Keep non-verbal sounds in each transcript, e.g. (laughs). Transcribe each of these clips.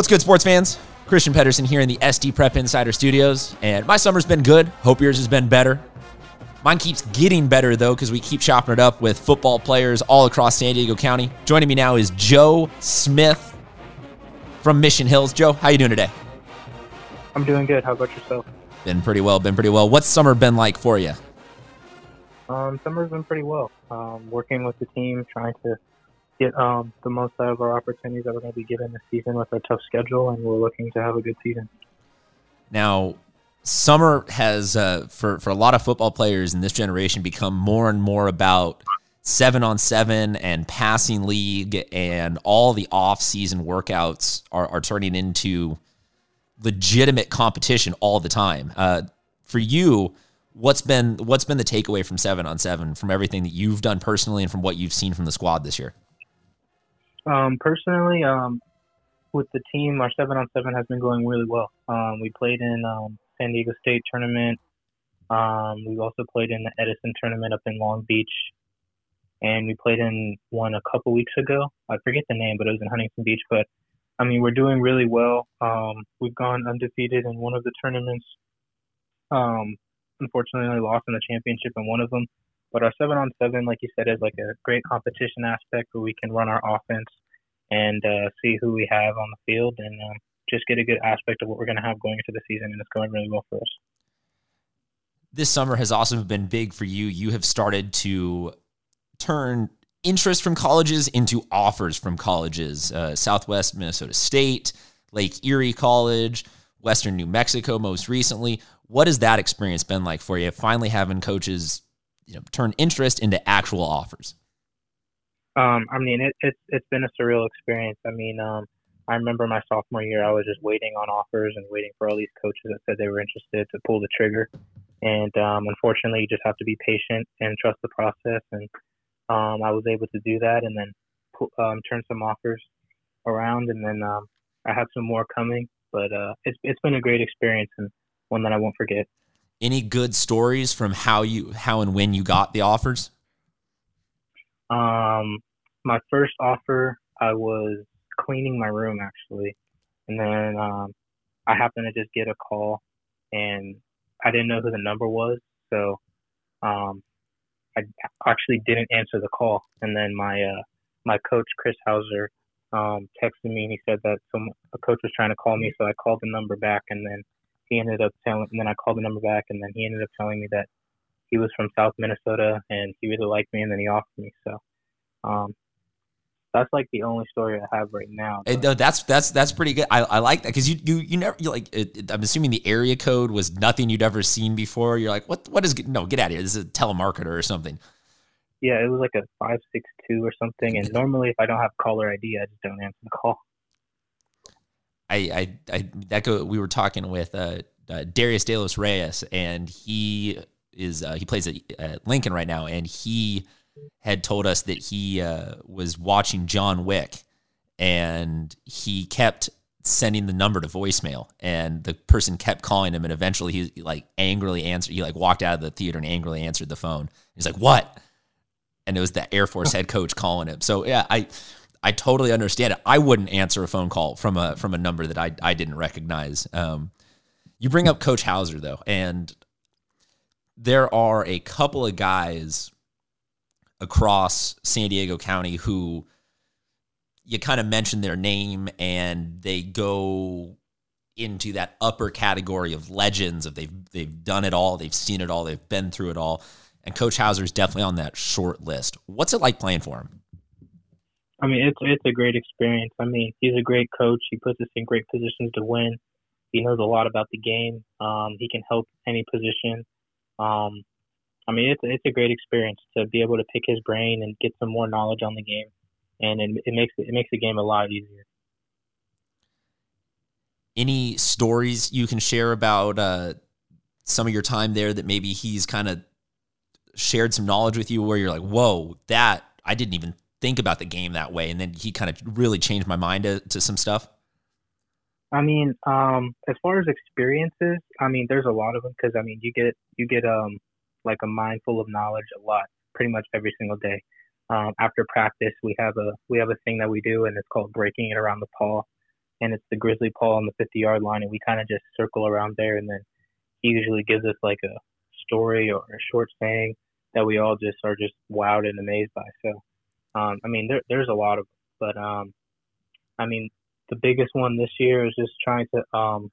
What's good, sports fans? Christian Pedersen here in the SD Prep Insider Studios, and my summer's been good. Hope yours has been better. Mine keeps getting better though because we keep chopping it up with football players all across San Diego County. Joining me now is Joe Smith from Mission Hills. Joe, how you doing today? I'm doing good. How about yourself? Been pretty well. Been pretty well. What's summer been like for you? Um, summer's been pretty well. Um, working with the team, trying to get um, the most out of our opportunities that we're going to be given this season with our tough schedule, and we're looking to have a good season. Now, summer has uh, for for a lot of football players in this generation become more and more about seven on seven and passing league, and all the off season workouts are, are turning into legitimate competition all the time. Uh, for you, what's been what's been the takeaway from seven on seven from everything that you've done personally and from what you've seen from the squad this year? Um, personally, um, with the team, our seven on seven has been going really well. Um, we played in um, San Diego State tournament. Um, we've also played in the Edison tournament up in Long Beach, and we played in one a couple weeks ago. I forget the name, but it was in Huntington Beach. But I mean, we're doing really well. Um, we've gone undefeated in one of the tournaments. Um, unfortunately, only lost in the championship in one of them. But our seven on seven, like you said, is like a great competition aspect where we can run our offense and uh, see who we have on the field and um, just get a good aspect of what we're going to have going into the season. And it's going really well for us. This summer has also been big for you. You have started to turn interest from colleges into offers from colleges. Uh, Southwest Minnesota State, Lake Erie College, Western New Mexico, most recently. What has that experience been like for you? Finally having coaches you know turn interest into actual offers? Um, I mean, it, it's it's been a surreal experience. I mean, um, I remember my sophomore year, I was just waiting on offers and waiting for all these coaches that said they were interested to pull the trigger. And um, unfortunately, you just have to be patient and trust the process. And um, I was able to do that, and then um, turn some offers around, and then um, I have some more coming. But uh, it's it's been a great experience and one that I won't forget any good stories from how you how and when you got the offers? Um, my first offer, I was cleaning my room actually, and then um, I happened to just get a call, and I didn't know who the number was, so um, I actually didn't answer the call. And then my uh, my coach Chris Hauser um, texted me and he said that some a coach was trying to call me, so I called the number back, and then he ended up telling, and then I called the number back, and then he ended up telling me that he was from South Minnesota and he really liked me, and then he offered me. So, um, that's like the only story I have right now. And, uh, that's that's that's pretty good. I, I like that because you you you never you like. It, it, I'm assuming the area code was nothing you'd ever seen before. You're like, what what is no get out of here? This is a telemarketer or something. Yeah, it was like a five six two or something. And normally, if I don't have caller ID, I just don't answer the call. I, I, I that go. We were talking with uh, uh, Darius De Los Reyes, and he is uh, he plays at, at, Lincoln right now, and he had told us that he uh, was watching John Wick, and he kept sending the number to voicemail, and the person kept calling him, and eventually he like angrily answered. He like walked out of the theater and angrily answered the phone. He's like, "What?" And it was the Air Force head coach calling him. So yeah, I I totally understand it. I wouldn't answer a phone call from a from a number that I I didn't recognize. Um, you bring up Coach Hauser though, and there are a couple of guys across San Diego County who you kind of mention their name and they go into that upper category of legends of they've they've done it all, they've seen it all, they've been through it all. And Coach Hauser is definitely on that short list. What's it like playing for him? I mean, it's it's a great experience. I mean, he's a great coach. He puts us in great positions to win. He knows a lot about the game. Um, he can help any position. Um, I mean, it's it's a great experience to be able to pick his brain and get some more knowledge on the game, and it, it makes it makes the game a lot easier. Any stories you can share about uh, some of your time there that maybe he's kind of shared some knowledge with you, where you're like, "Whoa, that I didn't even think about the game that way, and then he kind of really changed my mind to, to some stuff? I mean, um, as far as experiences, I mean, there's a lot of them because I mean, you get you get um like a mind full of knowledge a lot, pretty much every single day. Um, after practice, we have a we have a thing that we do, and it's called breaking it around the paw. and it's the grizzly paw on the 50 yard line, and we kind of just circle around there, and then he usually gives us like a story or a short saying that we all just are just wowed and amazed by. So, um, I mean, there, there's a lot of, but um, I mean, the biggest one this year is just trying to um,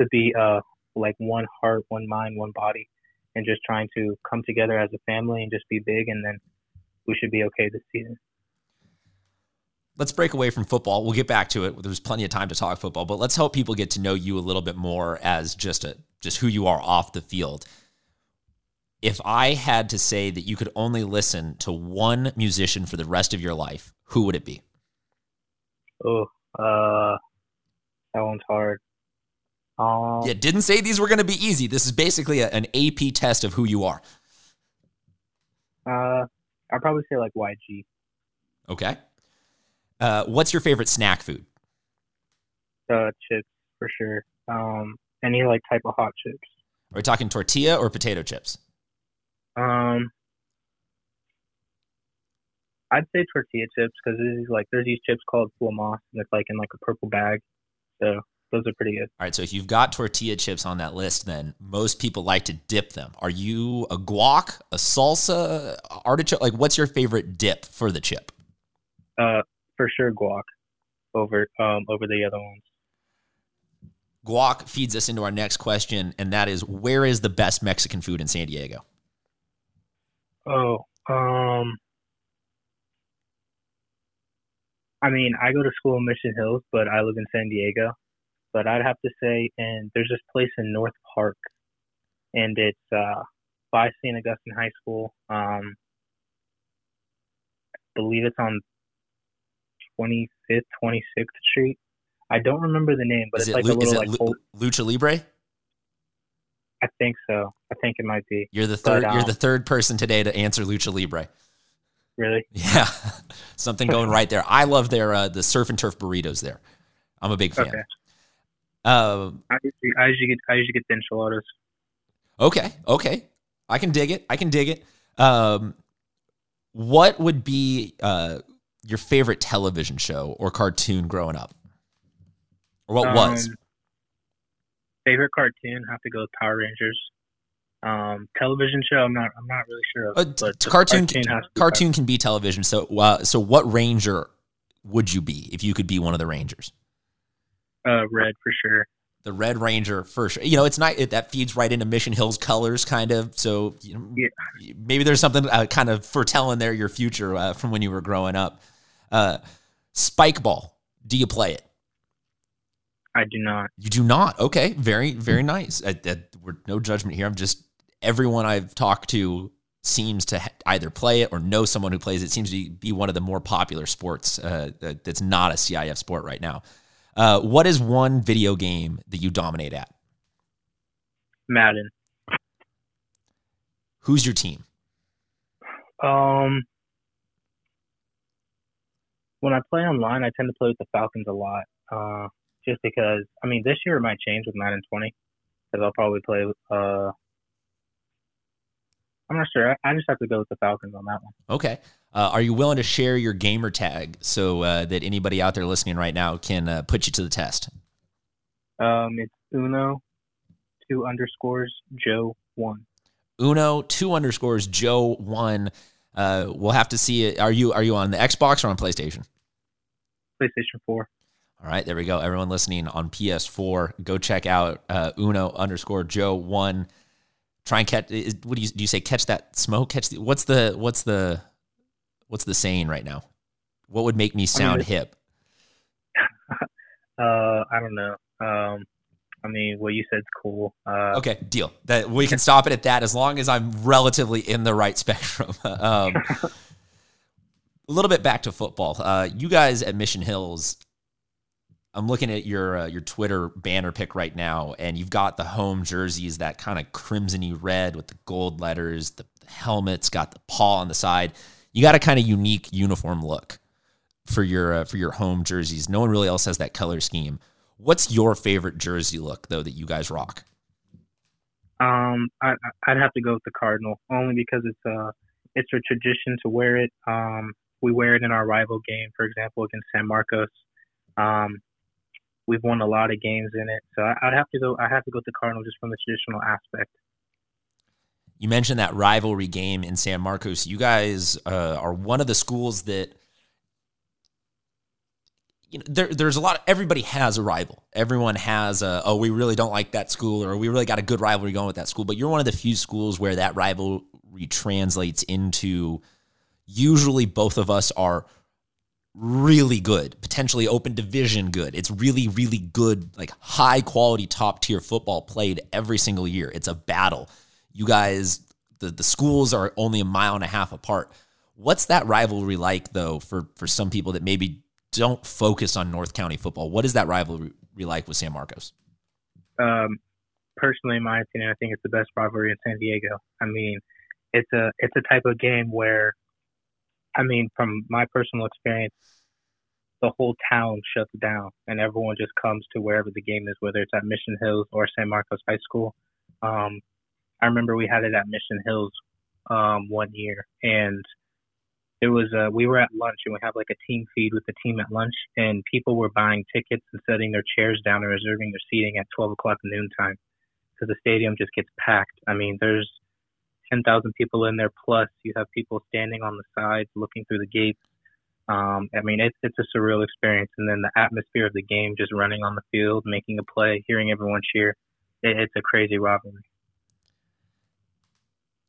to be uh like one heart, one mind, one body, and just trying to come together as a family and just be big, and then we should be okay this season. Let's break away from football. We'll get back to it. There's plenty of time to talk football, but let's help people get to know you a little bit more as just a just who you are off the field. If I had to say that you could only listen to one musician for the rest of your life, who would it be? Oh, uh, that one's hard. Um, yeah, didn't say these were going to be easy. This is basically a, an AP test of who you are. Uh, I'd probably say like YG. Okay. Uh, what's your favorite snack food? Uh, chips for sure. Um, any like type of hot chips. Are we talking tortilla or potato chips? Um, I'd say tortilla chips because there's like there's these chips called Flamas and it's like in like a purple bag. So those are pretty good. All right, so if you've got tortilla chips on that list, then most people like to dip them. Are you a guac, a salsa, artichoke? Like, what's your favorite dip for the chip? Uh, for sure guac over um over the other ones. Guac feeds us into our next question, and that is, where is the best Mexican food in San Diego? Oh, um, I mean, I go to school in Mission Hills, but I live in San Diego. But I'd have to say, and there's this place in North Park, and it's uh, by St. Augustine High School. Um, I believe it's on 25th, 26th Street. I don't remember the name, but is it's it, like a little like it Lucha Libre? I think so. I think it might be. You're the third. But, you're um, the third person today to answer Lucha Libre. Really? Yeah, (laughs) something going right there. I love their uh, the surf and turf burritos there. I'm a big fan. Okay. Uh, I usually, I usually get I usually get the enchiladas. okay, okay, I can dig it. I can dig it. Um, what would be uh, your favorite television show or cartoon growing up, or what was? Favorite cartoon? Have to go with Power Rangers. Um, television show? I'm not. I'm not really sure. Of, Uh, but cartoon has to be cartoon can be television. So, uh, so what ranger would you be if you could be one of the rangers? Uh, red for sure. The Red Ranger for sure. You know, it's not it, that feeds right into Mission Hill's colors, kind of. So, you know, Yeah. maybe there's something uh, kind of foretelling there your future uh, from when you were growing up. Uh, Spike ball. Do you play it? I do not. You do not. Okay, very very nice. I, I, we're no judgment here. I'm just everyone I've talked to seems to ha- either play it or know someone who plays it. Seems to be one of the more popular sports uh, that, that's not a CIF sport right now. Uh, what is one video game that you dominate at? Madden. Who's your team? Um, when I play online, I tend to play with the Falcons a lot. Uh, just because I mean, this year it might change with nine and 20, because I'll probably play. Uh, I'm not sure. I, I just have to go with the Falcons on that one. Okay. Uh, are you willing to share your gamer tag so uh, that anybody out there listening right now can uh, put you to the test? Um, it's Uno, two underscores Joe one. Uno two underscores Joe one. Uh, we'll have to see it. Are you are you on the Xbox or on PlayStation? PlayStation 4. All right, there we go. Everyone listening on PS4, go check out uh, Uno underscore Joe one. Try and catch. Is, what do you do? You say catch that smoke? Catch the, what's the what's the what's the saying right now? What would make me sound it- hip? (laughs) Uh, I don't know. Um, I mean, what you said's cool. Uh, Okay, deal. That we can stop it at that as long as I'm relatively in the right (laughs) spectrum. um, (laughs) a little bit back to football. Uh, you guys at Mission Hills, I'm looking at your uh, your Twitter banner pick right now, and you've got the home jerseys, that kind of crimsony red with the gold letters, the helmet's got the paw on the side. You got a kind of unique uniform look for your uh, for your home jerseys. No one really else has that color scheme. What's your favorite jersey look though that you guys rock? Um, I, I'd have to go with the Cardinal only because it's a it's a tradition to wear it. Um, we wear it in our rival game, for example, against San Marcos. Um, we've won a lot of games in it. So I, would have to go. I have to go with the Cardinals just from the traditional aspect. You mentioned that rivalry game in San Marcos. You guys uh, are one of the schools that you know, there, there's a lot. Of, everybody has a rival. Everyone has a. Oh, we really don't like that school, or we really got a good rivalry going with that school. But you're one of the few schools where that rivalry translates into. Usually, both of us are really good, potentially open division good. It's really, really good, like high quality, top tier football played every single year. It's a battle. You guys, the the schools are only a mile and a half apart. What's that rivalry like, though, for for some people that maybe don't focus on North County football. What is that rivalry like with San Marcos? Um, personally, in I mean, from my personal experience, the whole town shuts down and everyone just comes to wherever the game is, whether it's at Mission Hills or San Marcos High School. Um, I remember we had it at Mission Hills um, one year, and it was uh, we were at lunch and we have like a team feed with the team at lunch and people were buying tickets and setting their chairs down and reserving their seating at 12 o'clock noon time because the stadium just gets packed. I mean, there's 10,000 people in there plus you have people standing on the sides looking through the gates. Um, I mean, it's it's a surreal experience, and then the atmosphere of the game, just running on the field, making a play, hearing everyone cheer, it, it's a crazy rivalry.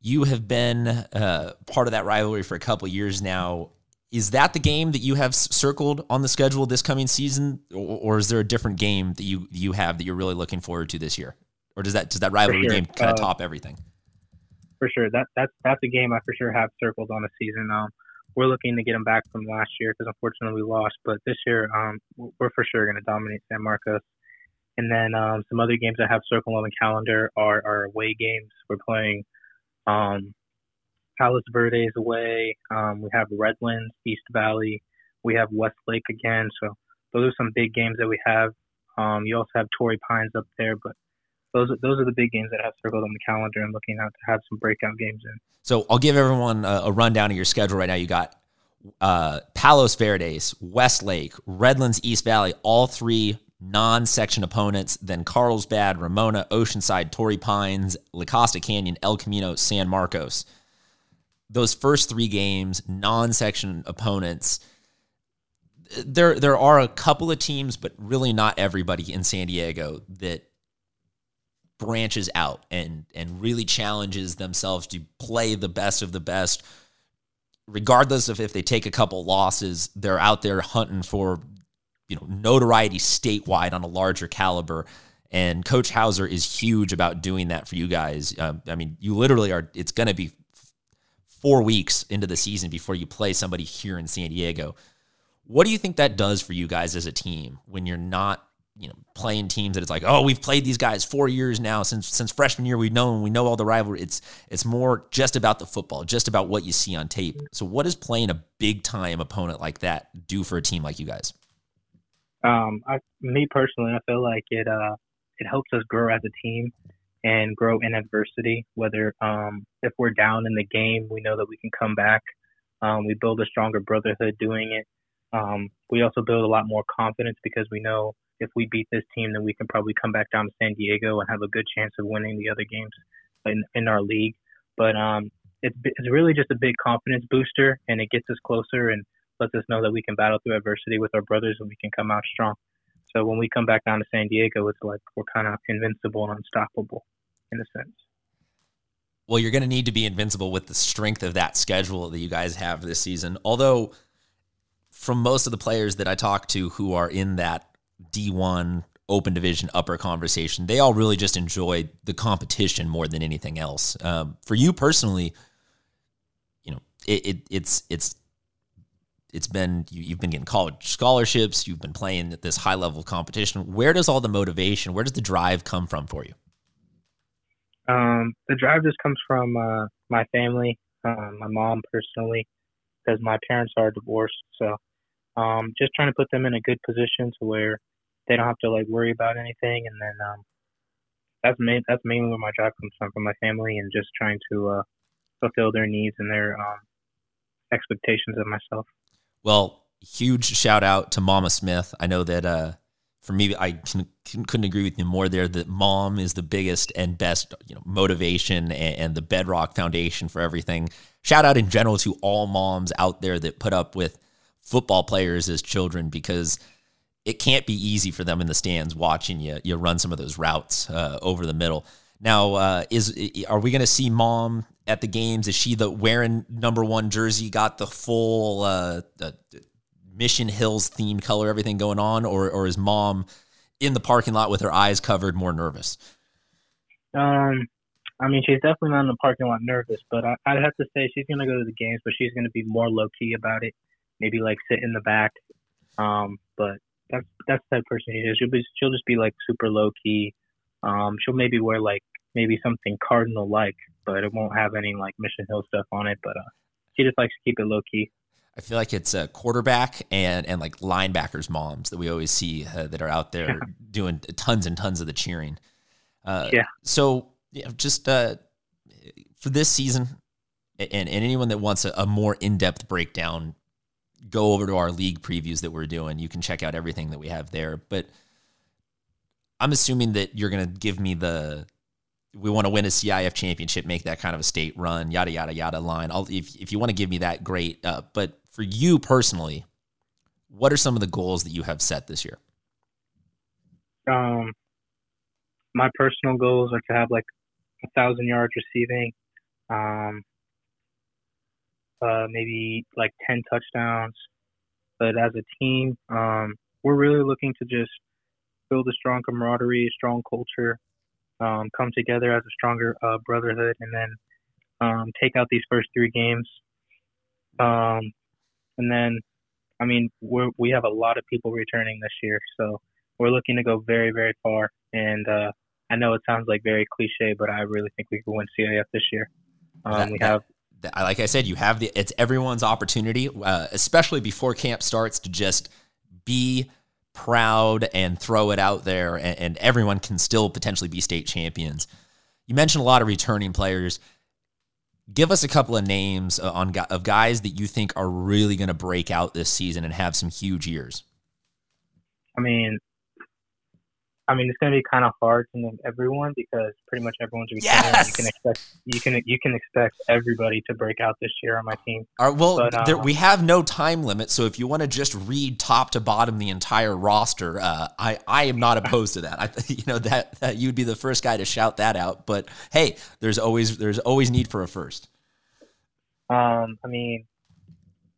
You have been uh, part of that rivalry for a couple years now. Is that the game that you have circled on the schedule this coming season, or, or, is there a different game that you you have that you're really looking forward to this year, or does that does that rivalry sure. game kind of uh, top everything? For sure, that that's that's a game I for sure have circled on the season. Um, we're looking to get them back from last year because unfortunately we lost, but this year um, we're for sure going to dominate San Marcos. And then um, some other games I have circled on the calendar are, are away games. We're playing um, Palos Verdes away. Um, we have Redlands, East Valley. We have Westlake again. So those are some big games that we have. Um, you also have Torrey Pines up there, but those are, those are the big games that I have circled on the calendar and looking out to have some breakout games in. So I'll give everyone a, a rundown of your schedule right now. You got uh, Palos Verdes, Westlake, Redlands, East Valley, all three non-section opponents, then Carlsbad, Ramona, Oceanside, Torrey Pines, La Costa Canyon, El Camino, San Marcos. Those first three games, non-section opponents. There, there are a couple of teams, but really not everybody in San Diego that branches out and and really challenges themselves to play the best of the best regardless of if they take a couple losses they're out there hunting for you know notoriety statewide on a larger caliber. And Coach Hauser is huge about doing that for you guys. Um, I mean, you literally are. It's going to be four weeks into the season before you play somebody here in San Diego. What do you think that does for you guys as a team when you're not, you know, playing teams that it's like, oh, we've played these guys four years now since since freshman year. We've known we know all the rivalry. It's it's more just about the football, just about what you see on tape. So, what does playing a big time opponent like that do for a team like you guys? um, I, me personally, I feel like it uh, it helps us grow as a team and grow in adversity. Whether um, if we're down in the game, we know that we can come back. Um, we build a stronger brotherhood doing it. Um, we also build a lot more confidence because we know if we beat this team, then we can probably come back down to San Diego and have a good chance of winning the other games in, in our league. But um, it's it's really just a big confidence booster, and it gets us closer and lets us know that we can battle through adversity with our brothers and we can come out strong. So when we come back down to San Diego, it's like we're kind of invincible and unstoppable in a sense. Well, you're going to need to be invincible with the strength of that schedule that you guys have this season. Although, from most of the players that I talk to who are in that D1 open division upper conversation, they all really just enjoy the competition more than anything else. Um, for you personally, you know, it, it, it's it's it's been you, have been getting college scholarships you've been playing at this high level of competition. Where does all the motivation where does the drive come from for you? Um, the drive just comes from uh, my family um, my mom personally because my parents are divorced. So um, just trying to put them in a good position to where they don't have to like worry about anything and then um, that's main, that's mainly where my job comes from from my family and just trying to uh, fulfill their needs and their um, expectations of myself well, huge shout out to Mama Smith. I know that uh, for me, I can, couldn't agree with you more there that mom is the biggest and best you know, motivation and, and the bedrock foundation for everything. Shout out in general to all moms out there that put up with football players as children because it can't be easy for them in the stands watching you you run some of those routes uh, over the middle. Now, uh, is are we going to see mom at the games? Is she the wearing number one jersey? Got the full uh, Mission Hills themed color, everything going on, or or is mom in the parking lot with her eyes covered, more nervous? Um, I mean, she's definitely not in the parking lot nervous, but I, would have to say she's gonna go to the games, but she's gonna be more low key about it. Maybe like sit in the back. Um, but that's that's the type of person she is. She'll be she'll just be like super low key. Um, she'll maybe wear like maybe something cardinal like, but it won't have any like Mission Hill stuff on it. But uh, she just likes to keep it low key. I feel like it's a quarterback and and like linebackers moms that we always see uh, that are out there yeah. doing tons and tons of the cheering. Uh, yeah. So yeah, just uh, for this season, and, and anyone that wants a, a more in depth breakdown, go over to our league previews that we're doing. You can check out everything that we have there. But I'm assuming that you're going to give me the we want to win a CIF championship, make that kind of a state run, yada yada yada line. I'll, if if you want to give me that, great. Uh, but for you personally, what are some of the goals that you have set this year? Um, my personal goals are to have like a thousand yards receiving, um, uh, maybe like ten touchdowns. But as a team, um, we're really looking to just build a strong camaraderie, strong culture, um, come together as a stronger uh, brotherhood, and then um, take out these first three games. Um, and then, I mean, we we have a lot of people returning this year, so we're looking to go very, very far. And uh, I know it sounds like very cliche, but I really think we can win CIF this year. Um, we have. Like I said, you have the. It's everyone's opportunity, uh, especially before camp starts, to just be proud and throw it out there, and, and everyone can still potentially be state champions. You mentioned a lot of returning players. Give us a couple of names uh, on of guys that you think are really going to break out this season and have some huge years. I mean, I mean, it's going to be kind of hard to name everyone because pretty much everyone's returning. Yes! You can expect you can you can expect everybody to break out this year on my team. All right, well, but, there, um, we have no time limit, so if you want to just read top to bottom the entire roster, uh, I I am not opposed to that. I (laughs) you know that, that you'd be the first guy to shout that out. But hey, there's always there's always need for a first. Um, I mean,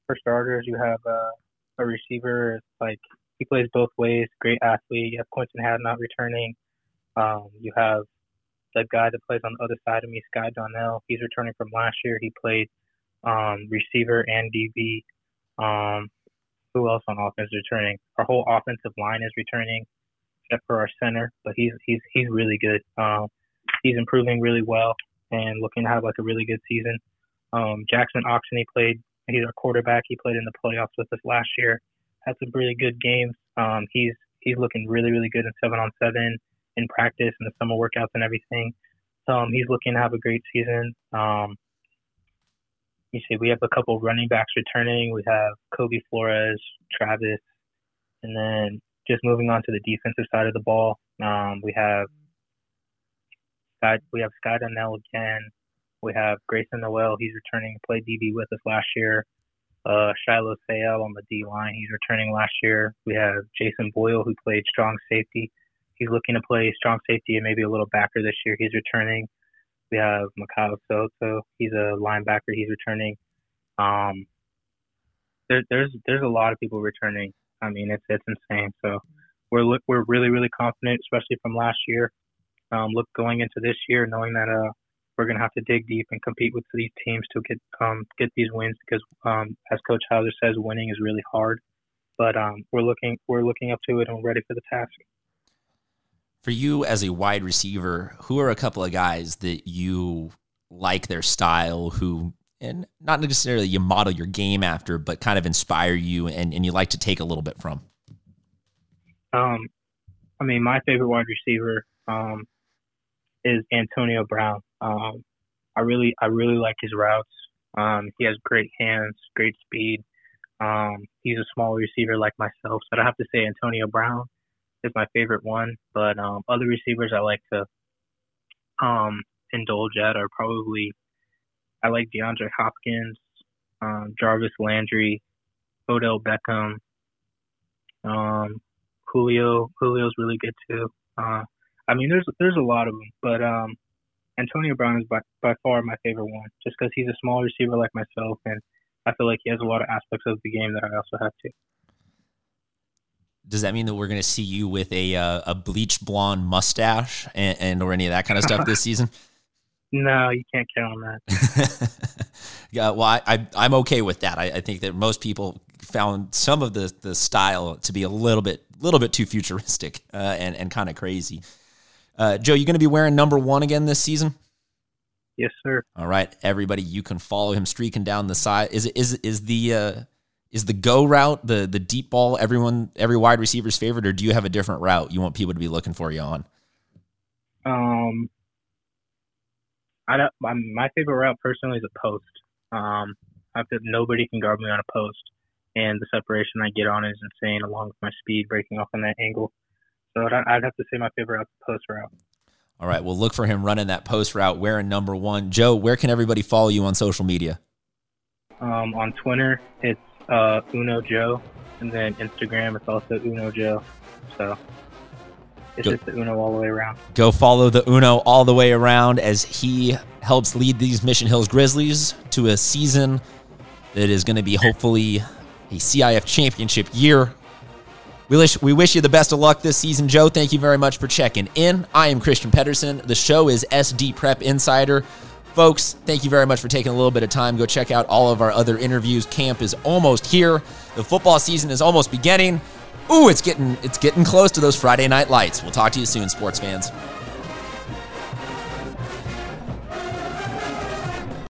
for starters, you have uh, a receiver like he plays both ways. Great athlete. You have Quentin Hadnot returning. Um, you have the guy that plays on the other side of me, Sky Donnell. He's returning from last year. He played um, receiver and DB. Um, who else on offense is returning? Our whole offensive line is returning, except for our center. But he's he's he's really good. Um, he's improving really well and looking to have like a really good season. Um, Jackson Oxen, he played. He's our quarterback. He played in the playoffs with us last year had some really good games. Um, he's he's looking really really good in seven on seven in practice and the summer workouts and everything. So um, he's looking to have a great season. Um, you see, we have a couple running backs returning. We have Kobe Flores, Travis, and then just moving on to the defensive side of the ball, um, we have Scott. We have Scott Donnell again. We have Grayson Noel. He's returning. Played DB with us last year uh, Shiloh Sayel on the D line. He's returning last year. We have Jason Boyle, who played strong safety. He's looking to play strong safety and maybe a little backer this year. He's returning. We have Mikhail Soto. He's a linebacker. He's returning. Um, there, there's there's a lot of people returning. I mean, it's it's insane. So we're we're really really confident, especially from last year. Um, look going into this year, knowing that uh we're going to have to dig deep and compete with these teams to get um, get these wins because, um, as Coach Hauser says, winning is really hard. But um, we're looking we're looking up to it and we're ready for the task. For you as a wide receiver, who are a couple of guys that you like their style, who and not necessarily you model your game after, but kind of inspire you and, and you like to take a little bit from? Um, I mean, my favorite wide receiver um, is Antonio Brown. Um, I really, I really like his routes. Um, he has great hands, great speed. Um, he's a small receiver like myself, so I have to say Antonio Brown. is my favorite one, but um, other receivers I like to um, indulge at are probably I like DeAndre Hopkins, um, Jarvis Landry, Odell Beckham, um, Julio. Julio's really good too. Uh, I mean, there's there's a lot of them, but um, Antonio Brown is by by far my favorite one, just because he's a small receiver like myself, and I feel like he has a lot of aspects of the game that I also have too. Does that mean that we're going to see you with a uh, a bleach blonde mustache and, and, or any of that kind of stuff this (laughs) season? No, you can't count on that. (laughs) yeah, well, I, I I'm okay with that. I, I think that most people found some of the the style to be a little bit little bit too futuristic uh, and and kind of crazy. Uh, Joe, you going to be wearing number one again this season? Yes, sir. All right, everybody, you can follow him streaking down the side. Is it is is the uh, is the go route the the deep ball everyone every wide receiver's favorite, or do you have a different route you want people to be looking for you on? Um, I don't. My, my favorite route personally is a post. Um, I feel nobody can guard me on a post, and the separation I get on is insane, along with my speed breaking off on that angle. So I'd, have to say my favorite the post route. All right, well, look for him running that post route wearing number one. Joe, where can everybody follow you on social media? Um, on Twitter, it's uh, Uno Joe, and then Instagram it's also Uno Joe. So it's go, just the Uno all the way around. Go follow the Uno all the way around as he helps lead these Mission Hills Grizzlies to a season that is going to be hopefully a CIF championship year. We wish, we wish you the best of luck this season, Joe. Thank you very much for checking in. I am Christian Pedersen. The show is SD Prep Insider. Folks, thank you very much for taking a little bit of time. Go check out all of our other interviews. Camp is almost here. The football season is almost beginning. Ooh, it's getting it's getting close to those Friday night lights. We'll talk to you soon, sports fans.